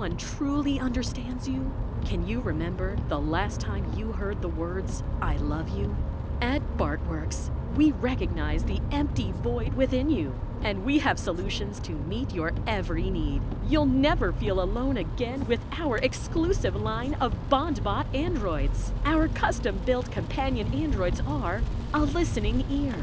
feel no one truly understands you? Can you remember the last time you heard the words, I love you? At Bartworks, we recognize the empty void within you, and we have solutions to meet your every need. You'll never feel alone again with our exclusive line of BondBot androids. Our custom built companion androids are a listening ear,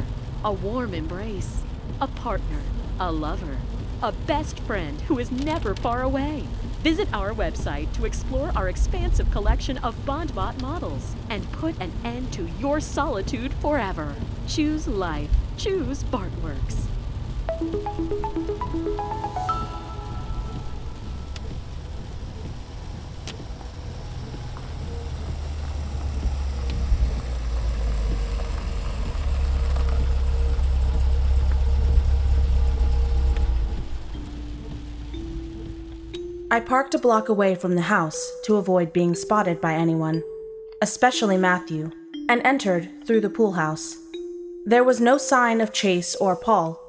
a warm embrace, a partner, a lover a best friend who is never far away. Visit our website to explore our expansive collection of BondBot models and put an end to your solitude forever. Choose life. Choose Bartworks. I parked a block away from the house to avoid being spotted by anyone, especially Matthew, and entered through the pool house. There was no sign of Chase or Paul.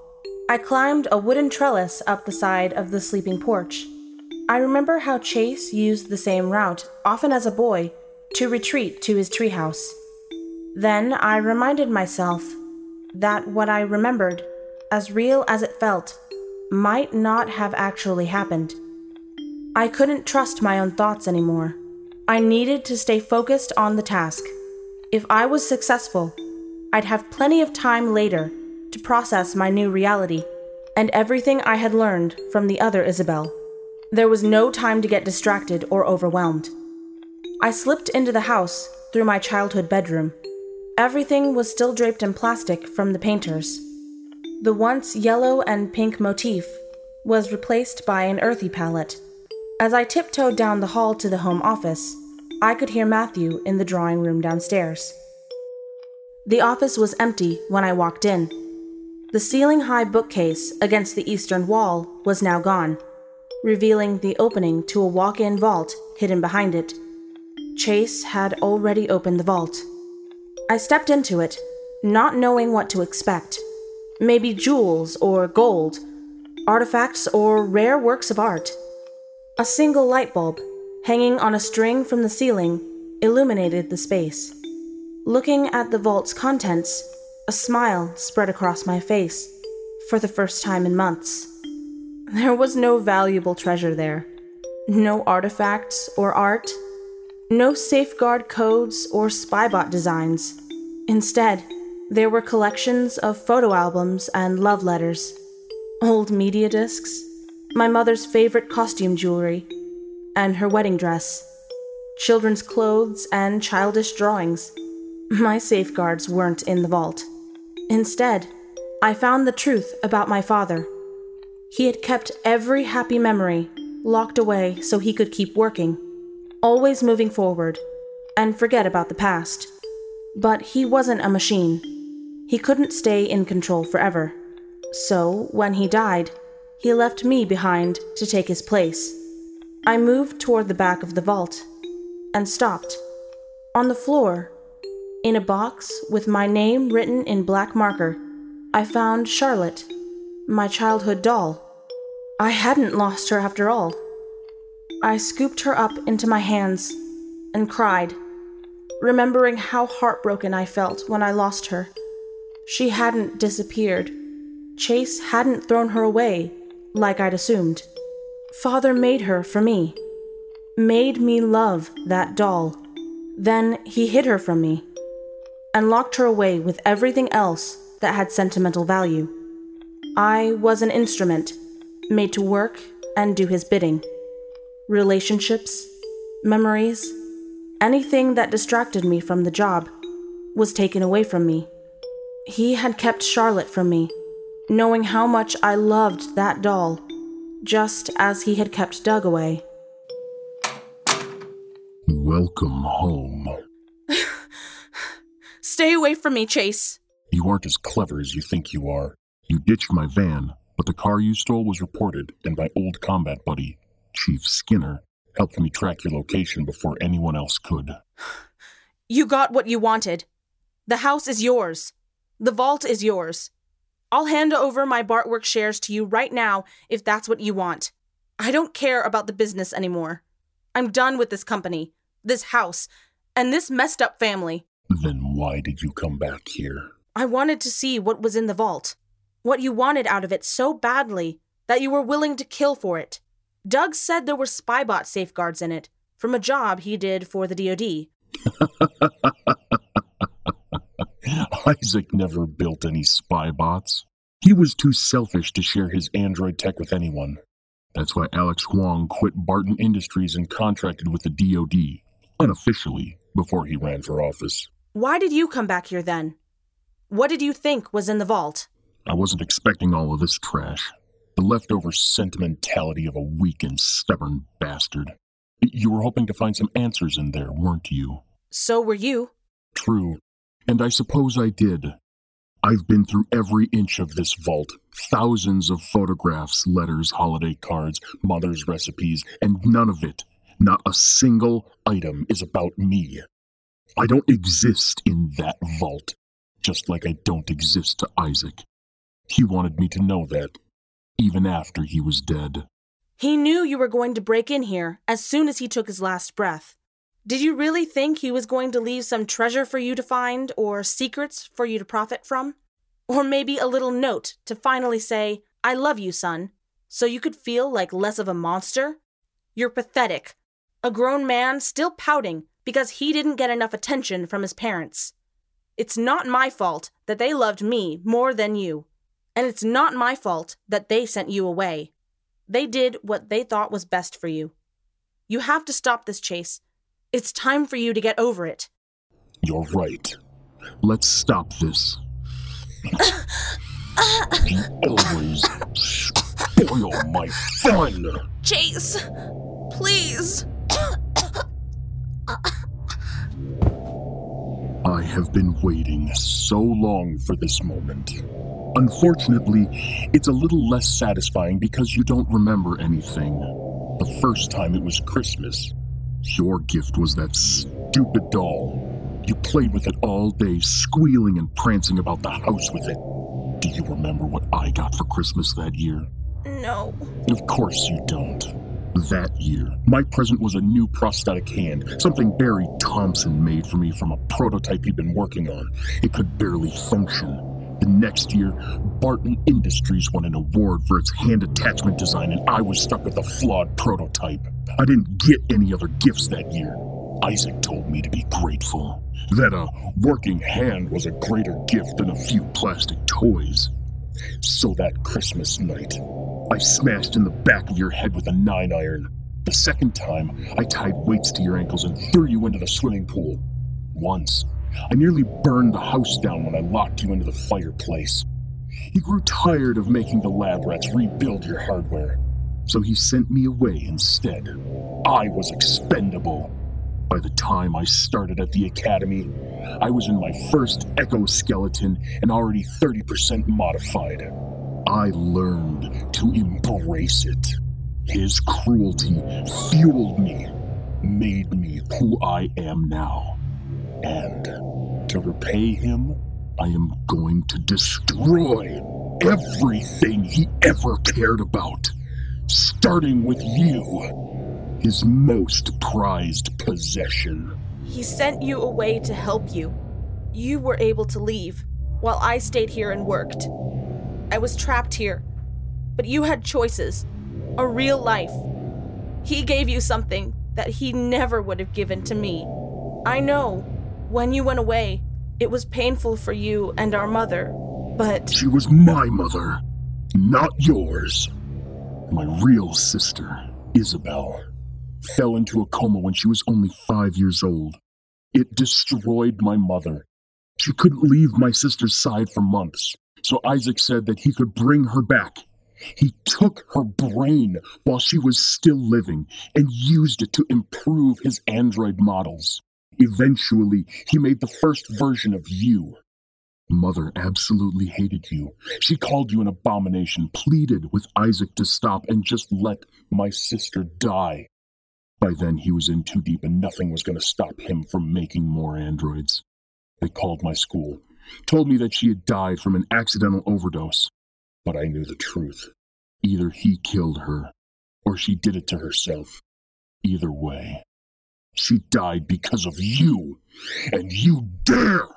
I climbed a wooden trellis up the side of the sleeping porch. I remember how Chase used the same route, often as a boy, to retreat to his treehouse. Then I reminded myself that what I remembered, as real as it felt, might not have actually happened. I couldn't trust my own thoughts anymore. I needed to stay focused on the task. If I was successful, I'd have plenty of time later to process my new reality and everything I had learned from the other Isabel. There was no time to get distracted or overwhelmed. I slipped into the house through my childhood bedroom. Everything was still draped in plastic from the painters. The once yellow and pink motif was replaced by an earthy palette as I tiptoed down the hall to the home office, I could hear Matthew in the drawing room downstairs. The office was empty when I walked in. The ceiling high bookcase against the eastern wall was now gone, revealing the opening to a walk in vault hidden behind it. Chase had already opened the vault. I stepped into it, not knowing what to expect. Maybe jewels or gold, artifacts or rare works of art. A single light bulb, hanging on a string from the ceiling, illuminated the space. Looking at the vault's contents, a smile spread across my face for the first time in months. There was no valuable treasure there, no artifacts or art, no safeguard codes or spybot designs. Instead, there were collections of photo albums and love letters, old media discs, my mother's favorite costume jewelry, and her wedding dress, children's clothes, and childish drawings. My safeguards weren't in the vault. Instead, I found the truth about my father. He had kept every happy memory locked away so he could keep working, always moving forward, and forget about the past. But he wasn't a machine. He couldn't stay in control forever. So, when he died, he left me behind to take his place. I moved toward the back of the vault and stopped. On the floor, in a box with my name written in black marker, I found Charlotte, my childhood doll. I hadn't lost her after all. I scooped her up into my hands and cried, remembering how heartbroken I felt when I lost her. She hadn't disappeared. Chase hadn't thrown her away like I'd assumed. Father made her for me, made me love that doll. Then he hid her from me and locked her away with everything else that had sentimental value. I was an instrument made to work and do his bidding. Relationships, memories, anything that distracted me from the job was taken away from me. He had kept Charlotte from me knowing how much I loved that doll, just as he had kept Doug away. Welcome home. Stay away from me, Chase. You aren't as clever as you think you are. You ditched my van, but the car you stole was reported, and my old combat buddy, Chief Skinner, helped me track your location before anyone else could. You got what you wanted. The house is yours. The vault is yours. I'll hand over my Bartwork shares to you right now if that's what you want. I don't care about the business anymore. I'm done with this company, this house, and this messed up family. Then why did you come back here? I wanted to see what was in the vault. What you wanted out of it so badly that you were willing to kill for it. Doug said there were spybot safeguards in it from a job he did for the DoD. Isaac never built any spy bots. He was too selfish to share his android tech with anyone. That's why Alex Huang quit Barton Industries and contracted with the DoD, unofficially, before he ran for office. Why did you come back here then? What did you think was in the vault? I wasn't expecting all of this trash. The leftover sentimentality of a weak and stubborn bastard. You were hoping to find some answers in there, weren't you? So were you. True. And I suppose I did. I've been through every inch of this vault thousands of photographs, letters, holiday cards, mother's recipes, and none of it, not a single item, is about me. I don't exist in that vault, just like I don't exist to Isaac. He wanted me to know that, even after he was dead. He knew you were going to break in here as soon as he took his last breath. Did you really think he was going to leave some treasure for you to find or secrets for you to profit from? Or maybe a little note to finally say, I love you, son, so you could feel like less of a monster? You're pathetic. A grown man still pouting because he didn't get enough attention from his parents. It's not my fault that they loved me more than you. And it's not my fault that they sent you away. They did what they thought was best for you. You have to stop this chase it's time for you to get over it. You're right. Let's stop this. you always spoil my fun. Chase, please. I have been waiting so long for this moment. Unfortunately, it's a little less satisfying because you don't remember anything. The first time it was Christmas, your gift was that stupid doll. You played with it all day, squealing and prancing about the house with it. Do you remember what I got for Christmas that year? No. Of course you don't. That year, my present was a new prosthetic hand, something Barry Thompson made for me from a prototype he'd been working on. It could barely function. The next year, Barton Industries won an award for its hand attachment design, and I was stuck with a flawed prototype. I didn't get any other gifts that year. Isaac told me to be grateful. That a working hand was a greater gift than a few plastic toys. So that Christmas night, I smashed in the back of your head with a nine iron. The second time, I tied weights to your ankles and threw you into the swimming pool. Once, I nearly burned the house down when I locked you into the fireplace. He grew tired of making the lab rats rebuild your hardware, so he sent me away instead. I was expendable. By the time I started at the academy, I was in my first exoskeleton and already 30% modified. I learned to embrace it. His cruelty fueled me, made me who I am now. And to repay him, I am going to destroy everything he ever cared about, starting with you, his most prized possession. He sent you away to help you. You were able to leave, while I stayed here and worked. I was trapped here, but you had choices, a real life. He gave you something that he never would have given to me. I know when you went away, it was painful for you and our mother, but. She was my mother, not yours. My real sister, Isabel, fell into a coma when she was only five years old. It destroyed my mother. She couldn't leave my sister's side for months, so Isaac said that he could bring her back. He took her brain while she was still living and used it to improve his android models. Eventually, he made the first version of you. Mother absolutely hated you. She called you an abomination, pleaded with Isaac to stop and just let my sister die. By then, he was in too deep and nothing was going to stop him from making more androids. They called my school, told me that she had died from an accidental overdose. But I knew the truth. Either he killed her, or she did it to herself. Either way, she died because of you, and you dare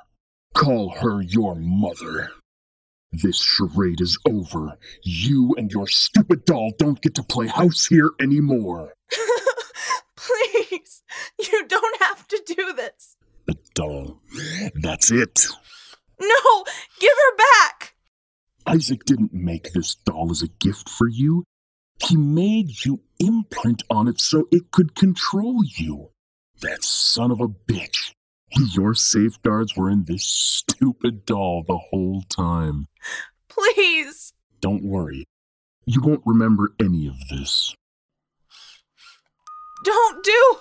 call her your mother. This charade is over. You and your stupid doll don't get to play house here anymore. Please, you don't have to do this. The doll. That's it. No, give her back. Isaac didn't make this doll as a gift for you. He made you imprint on it so it could control you. That son of a bitch. Your safeguards were in this stupid doll the whole time. Please. Don't worry. You won't remember any of this. Don't do.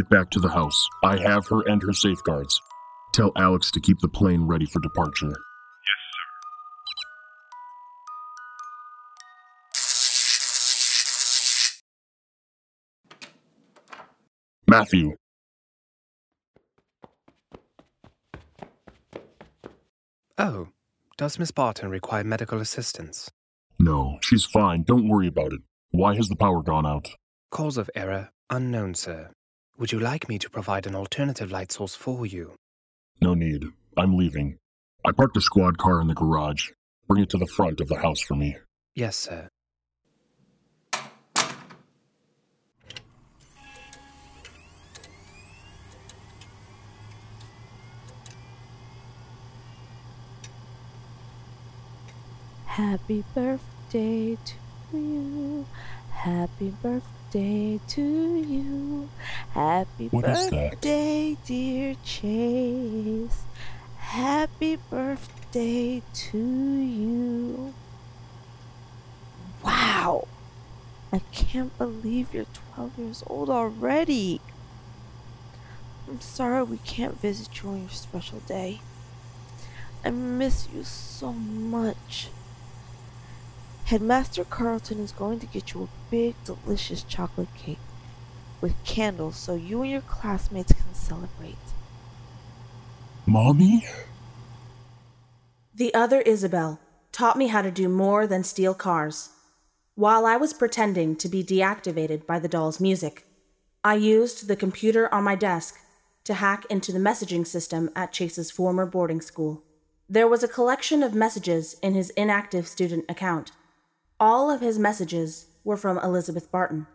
Get back to the house. I have her and her safeguards. Tell Alex to keep the plane ready for departure. Yes, sir. Matthew, Oh, does Miss Barton require medical assistance? no, she's fine. Don't worry about it. Why has the power gone out? Cause of error unknown, sir. Would you like me to provide an alternative light source for you? No need. I'm leaving. I parked a squad car in the garage. Bring it to the front of the house for me. Yes, sir. Happy birthday to you. Happy birthday to you. Happy What birthday, dear Chase. Happy birthday to you. Wow. I can't believe you're 12 years old already. I'm sorry we can't visit you on your special day. I miss you so much. Headmaster Carlton is going to get you a big, delicious chocolate cake with candles so you and your classmates can celebrate. Mommy? The other Isabel taught me how to do more than steal cars. While I was pretending to be deactivated by the doll's music, I used the computer on my desk to hack into the messaging system at Chase's former boarding school. There was a collection of messages in his inactive student account. All of his messages were from Elizabeth Barton,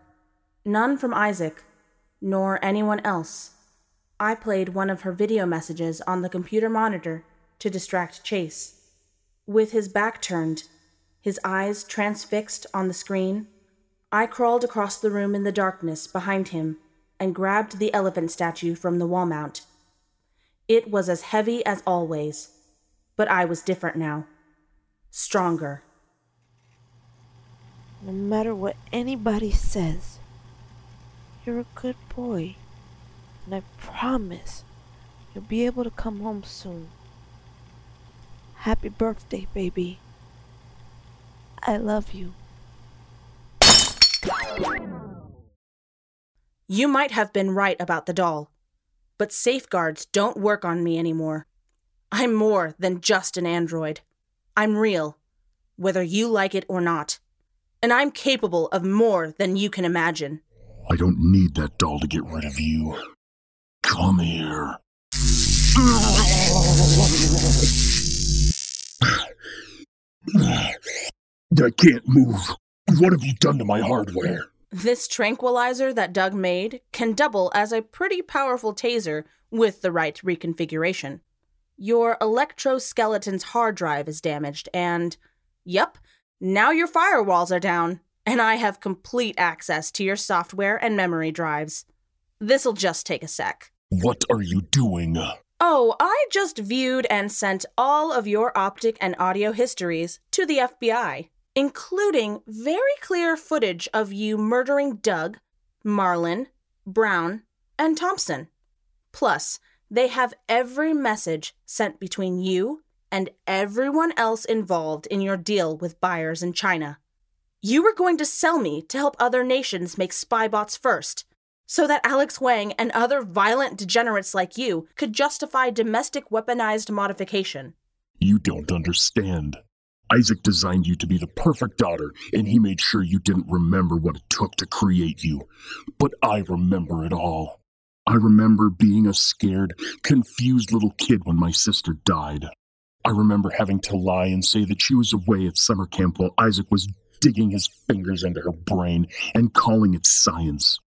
none from Isaac, nor anyone else. I played one of her video messages on the computer monitor to distract Chase. With his back turned, his eyes transfixed on the screen, I crawled across the room in the darkness behind him and grabbed the elephant statue from the wall mount. It was as heavy as always, but I was different now. Stronger. No matter what anybody says, you're a good boy. And I promise you'll be able to come home soon. Happy birthday, baby. I love you. You might have been right about the doll, but safeguards don't work on me anymore. I'm more than just an android. I'm real, whether you like it or not. And I'm capable of more than you can imagine. I don't need that doll to get rid of you. Come here. I can't move. What have you done to my hardware? This tranquilizer that Doug made can double as a pretty powerful taser with the right reconfiguration. Your electroskeleton's hard drive is damaged, and yep, now your firewalls are down, and I have complete access to your software and memory drives. This'll just take a sec. What are you doing? Oh, I just viewed and sent all of your optic and audio histories to the FBI, including very clear footage of you murdering Doug, Marlin, Brown, and Thompson. Plus, they have every message sent between you and everyone else involved in your deal with buyers in China. You were going to sell me to help other nations make spy bots first, so that Alex Huang and other violent degenerates like you could justify domestic weaponized modification. You don't understand. Isaac designed you to be the perfect daughter, and he made sure you didn't remember what it took to create you. But I remember it all. I remember being a scared, confused little kid when my sister died. I remember having to lie and say that she was away at summer camp while Isaac was digging his fingers into her brain and calling it science.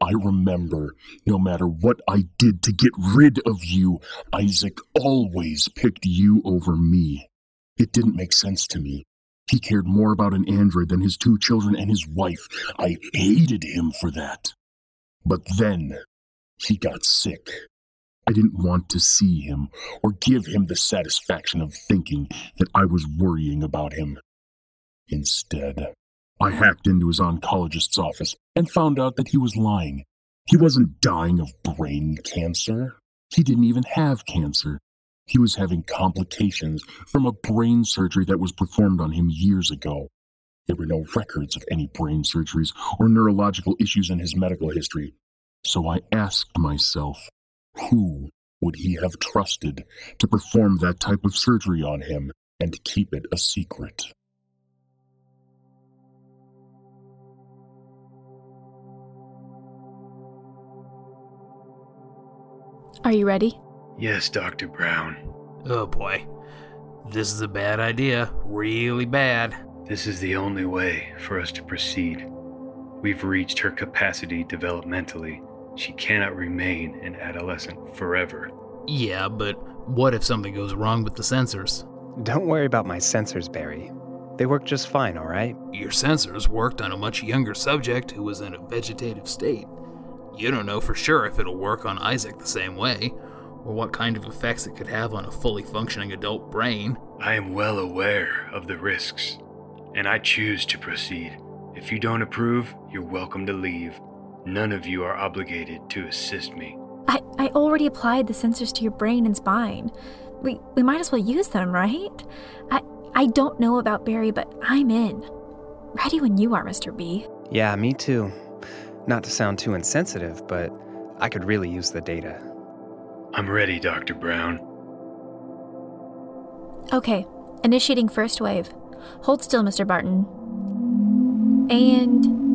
I remember, no matter what I did to get rid of you, Isaac always picked you over me. It didn't make sense to me. He cared more about an android than his two children and his wife. I hated him for that. But then, he got sick. I didn't want to see him or give him the satisfaction of thinking that I was worrying about him. Instead, I hacked into his oncologist's office and found out that he was lying. He wasn't dying of brain cancer. He didn't even have cancer. He was having complications from a brain surgery that was performed on him years ago. There were no records of any brain surgeries or neurological issues in his medical history. So I asked myself, who would he have trusted to perform that type of surgery on him and keep it a secret? Are you ready? Yes, Dr. Brown. Oh boy. This is a bad idea. Really bad. This is the only way for us to proceed. We've reached her capacity developmentally. She cannot remain an adolescent forever. Yeah, but what if something goes wrong with the sensors? Don't worry about my sensors, Barry. They work just fine, alright? Your sensors worked on a much younger subject who was in a vegetative state. You don't know for sure if it'll work on Isaac the same way, or what kind of effects it could have on a fully functioning adult brain. I am well aware of the risks, and I choose to proceed. If you don't approve, you're welcome to leave. None of you are obligated to assist me. I, I already applied the sensors to your brain and spine. We, we might as well use them, right? I, I don't know about Barry, but I'm in. Ready when you are, Mr. B. Yeah, me too. Not to sound too insensitive, but I could really use the data. I'm ready, Dr. Brown. Okay, initiating first wave. Hold still, Mr. Barton. And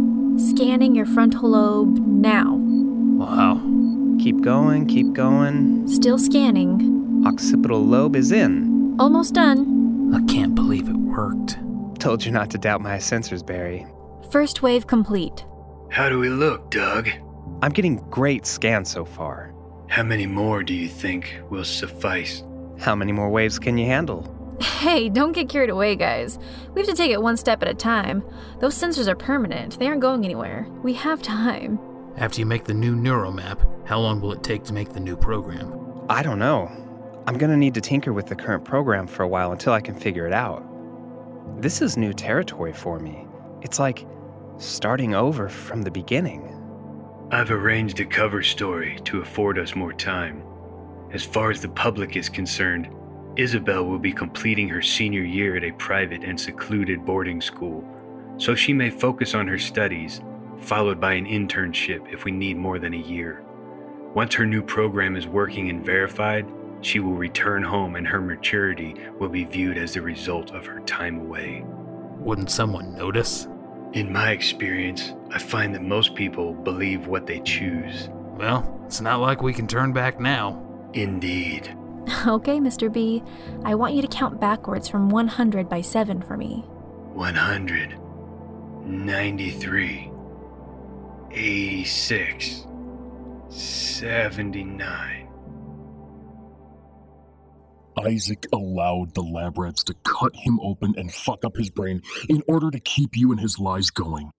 scanning your frontal lobe now. Wow. Keep going, keep going. Still scanning. Occipital lobe is in. Almost done. I can't believe it worked. Told you not to doubt my sensors, Barry. First wave complete. How do we look, Doug? I'm getting great scans so far. How many more do you think will suffice? How many more waves can you handle? Hey, don't get carried away, guys. We have to take it one step at a time. Those sensors are permanent, they aren't going anywhere. We have time. After you make the new neural map, how long will it take to make the new program? I don't know. I'm gonna need to tinker with the current program for a while until I can figure it out. This is new territory for me. It's like starting over from the beginning. I've arranged a cover story to afford us more time. As far as the public is concerned, Isabel will be completing her senior year at a private and secluded boarding school, so she may focus on her studies, followed by an internship if we need more than a year. Once her new program is working and verified, she will return home and her maturity will be viewed as the result of her time away. Wouldn't someone notice? In my experience, I find that most people believe what they choose. Well, it's not like we can turn back now. Indeed. Okay, Mr. B. I want you to count backwards from 100 by 7 for me. 100, 93, 86, 79. Isaac allowed the lab rats to cut him open and fuck up his brain in order to keep you and his lies going.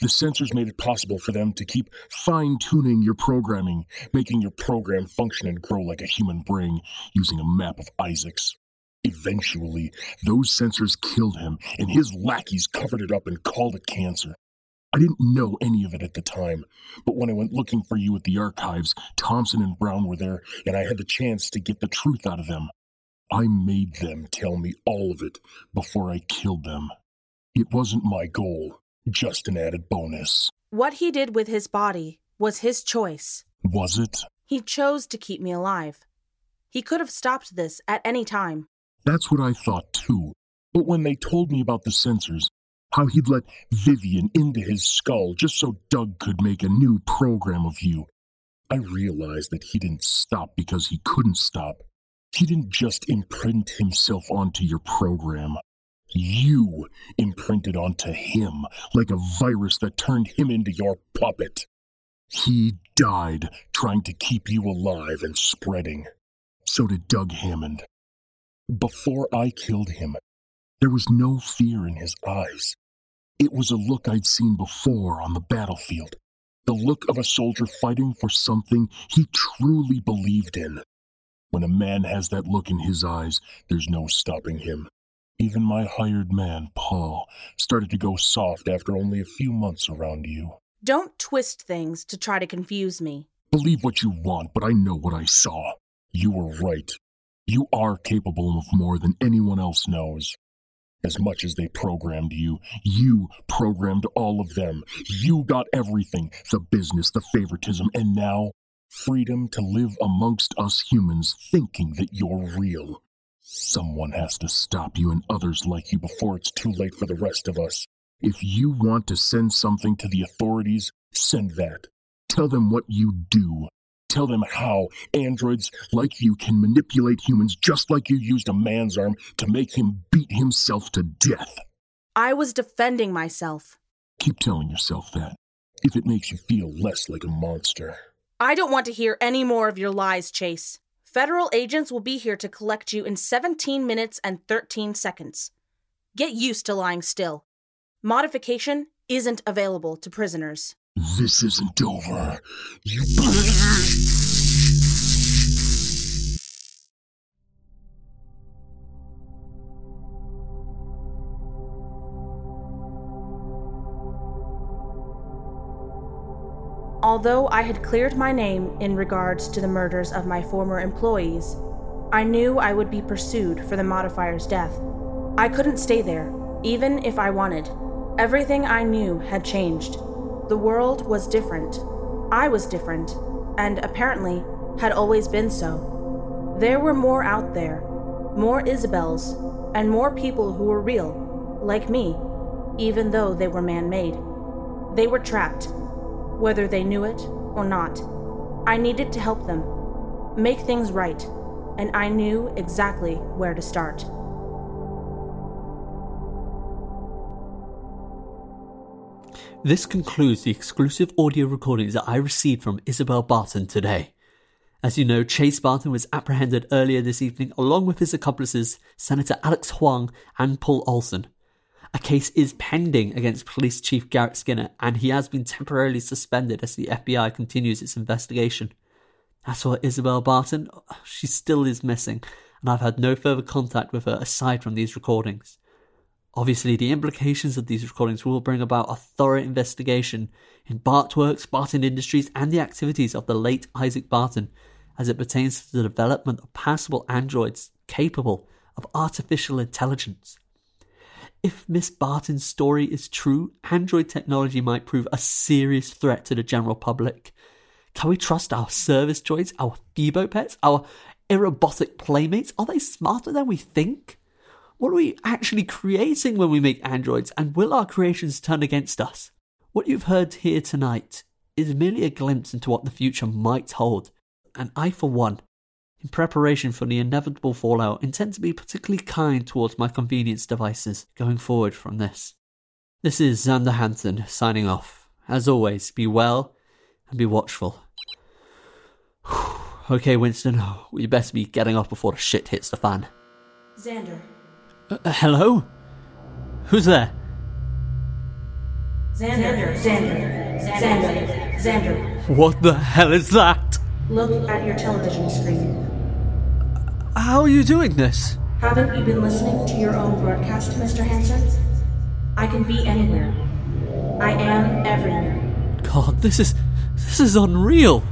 The sensors made it possible for them to keep fine tuning your programming, making your program function and grow like a human brain using a map of Isaac's. Eventually, those sensors killed him, and his lackeys covered it up and called it cancer. I didn't know any of it at the time, but when I went looking for you at the archives, Thompson and Brown were there, and I had the chance to get the truth out of them. I made them tell me all of it before I killed them. It wasn't my goal, just an added bonus. What he did with his body was his choice. Was it? He chose to keep me alive. He could have stopped this at any time. That's what I thought too. But when they told me about the sensors, how he'd let Vivian into his skull just so Doug could make a new program of you, I realized that he didn't stop because he couldn't stop. He didn't just imprint himself onto your program. You imprinted onto him like a virus that turned him into your puppet. He died trying to keep you alive and spreading. So did Doug Hammond. Before I killed him, there was no fear in his eyes. It was a look I'd seen before on the battlefield. The look of a soldier fighting for something he truly believed in. When a man has that look in his eyes, there's no stopping him. Even my hired man, Paul, started to go soft after only a few months around you. Don't twist things to try to confuse me. Believe what you want, but I know what I saw. You were right. You are capable of more than anyone else knows. As much as they programmed you, you programmed all of them. You got everything the business, the favoritism, and now freedom to live amongst us humans thinking that you're real. Someone has to stop you and others like you before it's too late for the rest of us. If you want to send something to the authorities, send that. Tell them what you do. Tell them how androids like you can manipulate humans just like you used a man's arm to make him beat himself to death. I was defending myself. Keep telling yourself that, if it makes you feel less like a monster. I don't want to hear any more of your lies, Chase. Federal agents will be here to collect you in 17 minutes and 13 seconds. Get used to lying still. Modification isn't available to prisoners. This isn't over. You. Although I had cleared my name in regards to the murders of my former employees, I knew I would be pursued for the modifier's death. I couldn't stay there, even if I wanted. Everything I knew had changed. The world was different. I was different, and apparently had always been so. There were more out there, more Isabels, and more people who were real, like me, even though they were man made. They were trapped, whether they knew it or not. I needed to help them, make things right, and I knew exactly where to start. This concludes the exclusive audio recordings that I received from Isabel Barton today. As you know, Chase Barton was apprehended earlier this evening along with his accomplices, Senator Alex Huang and Paul Olson. A case is pending against Police Chief Garrett Skinner, and he has been temporarily suspended as the FBI continues its investigation. As for Isabel Barton, she still is missing, and I've had no further contact with her aside from these recordings. Obviously, the implications of these recordings will bring about a thorough investigation in Bartworks, Barton Industries, and the activities of the late Isaac Barton as it pertains to the development of passable androids capable of artificial intelligence. If Miss Barton's story is true, android technology might prove a serious threat to the general public. Can we trust our service droids, our Phoebo pets, our aerobotic playmates? Are they smarter than we think? What are we actually creating when we make androids, and will our creations turn against us? What you've heard here tonight is merely a glimpse into what the future might hold, and I, for one, in preparation for the inevitable fallout, intend to be particularly kind towards my convenience devices going forward from this. This is Xander Hansen signing off. As always, be well and be watchful. okay, Winston, we best be getting off before the shit hits the fan. Xander. Uh, hello? Who's there? Xander. Xander. Xander. Xander. What the hell is that? Look at your television screen. How are you doing this? Haven't you been listening to your own broadcast, Mr. Hansen? I can be anywhere. I am everywhere. God, this is. this is unreal.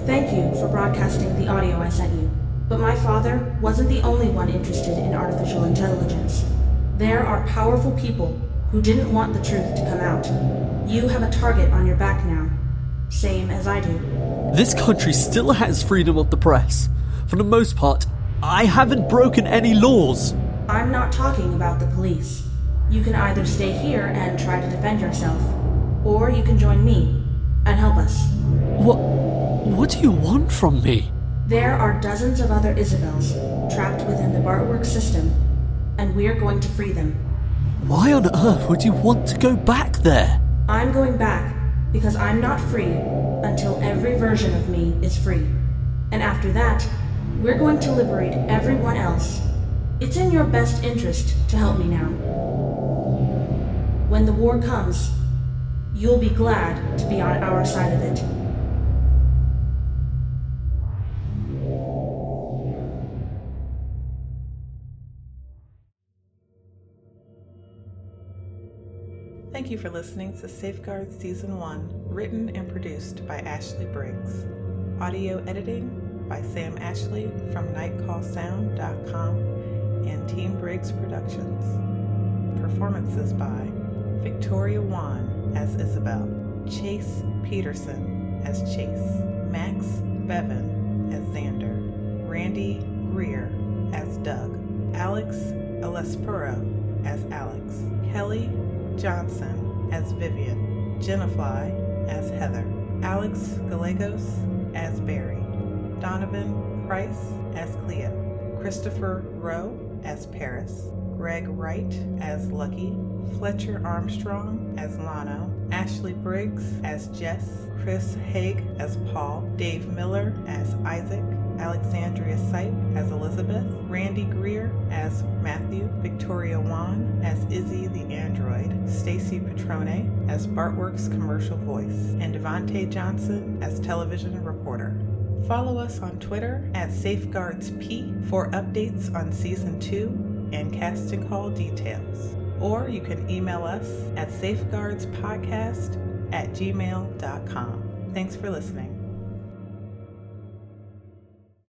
Thank you for broadcasting the audio I sent you. But my father wasn't the only one interested in artificial intelligence. There are powerful people who didn't want the truth to come out. You have a target on your back now, same as I do. This country still has freedom of the press. For the most part, I haven't broken any laws. I'm not talking about the police. You can either stay here and try to defend yourself, or you can join me and help us. What what do you want from me? There are dozens of other Isabels trapped within the Bartwork system, and we're going to free them. Why on earth would you want to go back there? I'm going back because I'm not free until every version of me is free. And after that, we're going to liberate everyone else. It's in your best interest to help me now. When the war comes, you'll be glad to be on our side of it. Thank you for listening to Safeguard Season 1, written and produced by Ashley Briggs. Audio editing by Sam Ashley from nightcallsound.com and Team Briggs Productions. Performances by Victoria Wan as Isabel, Chase Peterson as Chase, Max Bevan as Xander, Randy Greer as Doug, Alex Elespuro as Alex, Kelly Johnson as Vivian, Jennifer as Heather, Alex Gallegos as Barry, Donovan Price as Cleo, Christopher Rowe as Paris, Greg Wright as Lucky, Fletcher Armstrong as Lano, Ashley Briggs as Jess, Chris Haig as Paul, Dave Miller as Isaac, Alexandria Sipe as Elizabeth, Randy Greer as Matthew, Victoria Wan as Izzy the Android, Stacy Petrone as Bartworks commercial voice, and Devontae Johnson as television reporter. Follow us on Twitter at SafeguardsP for updates on season 2 and casting call details. Or you can email us at safeguardspodcast at gmail.com. Thanks for listening.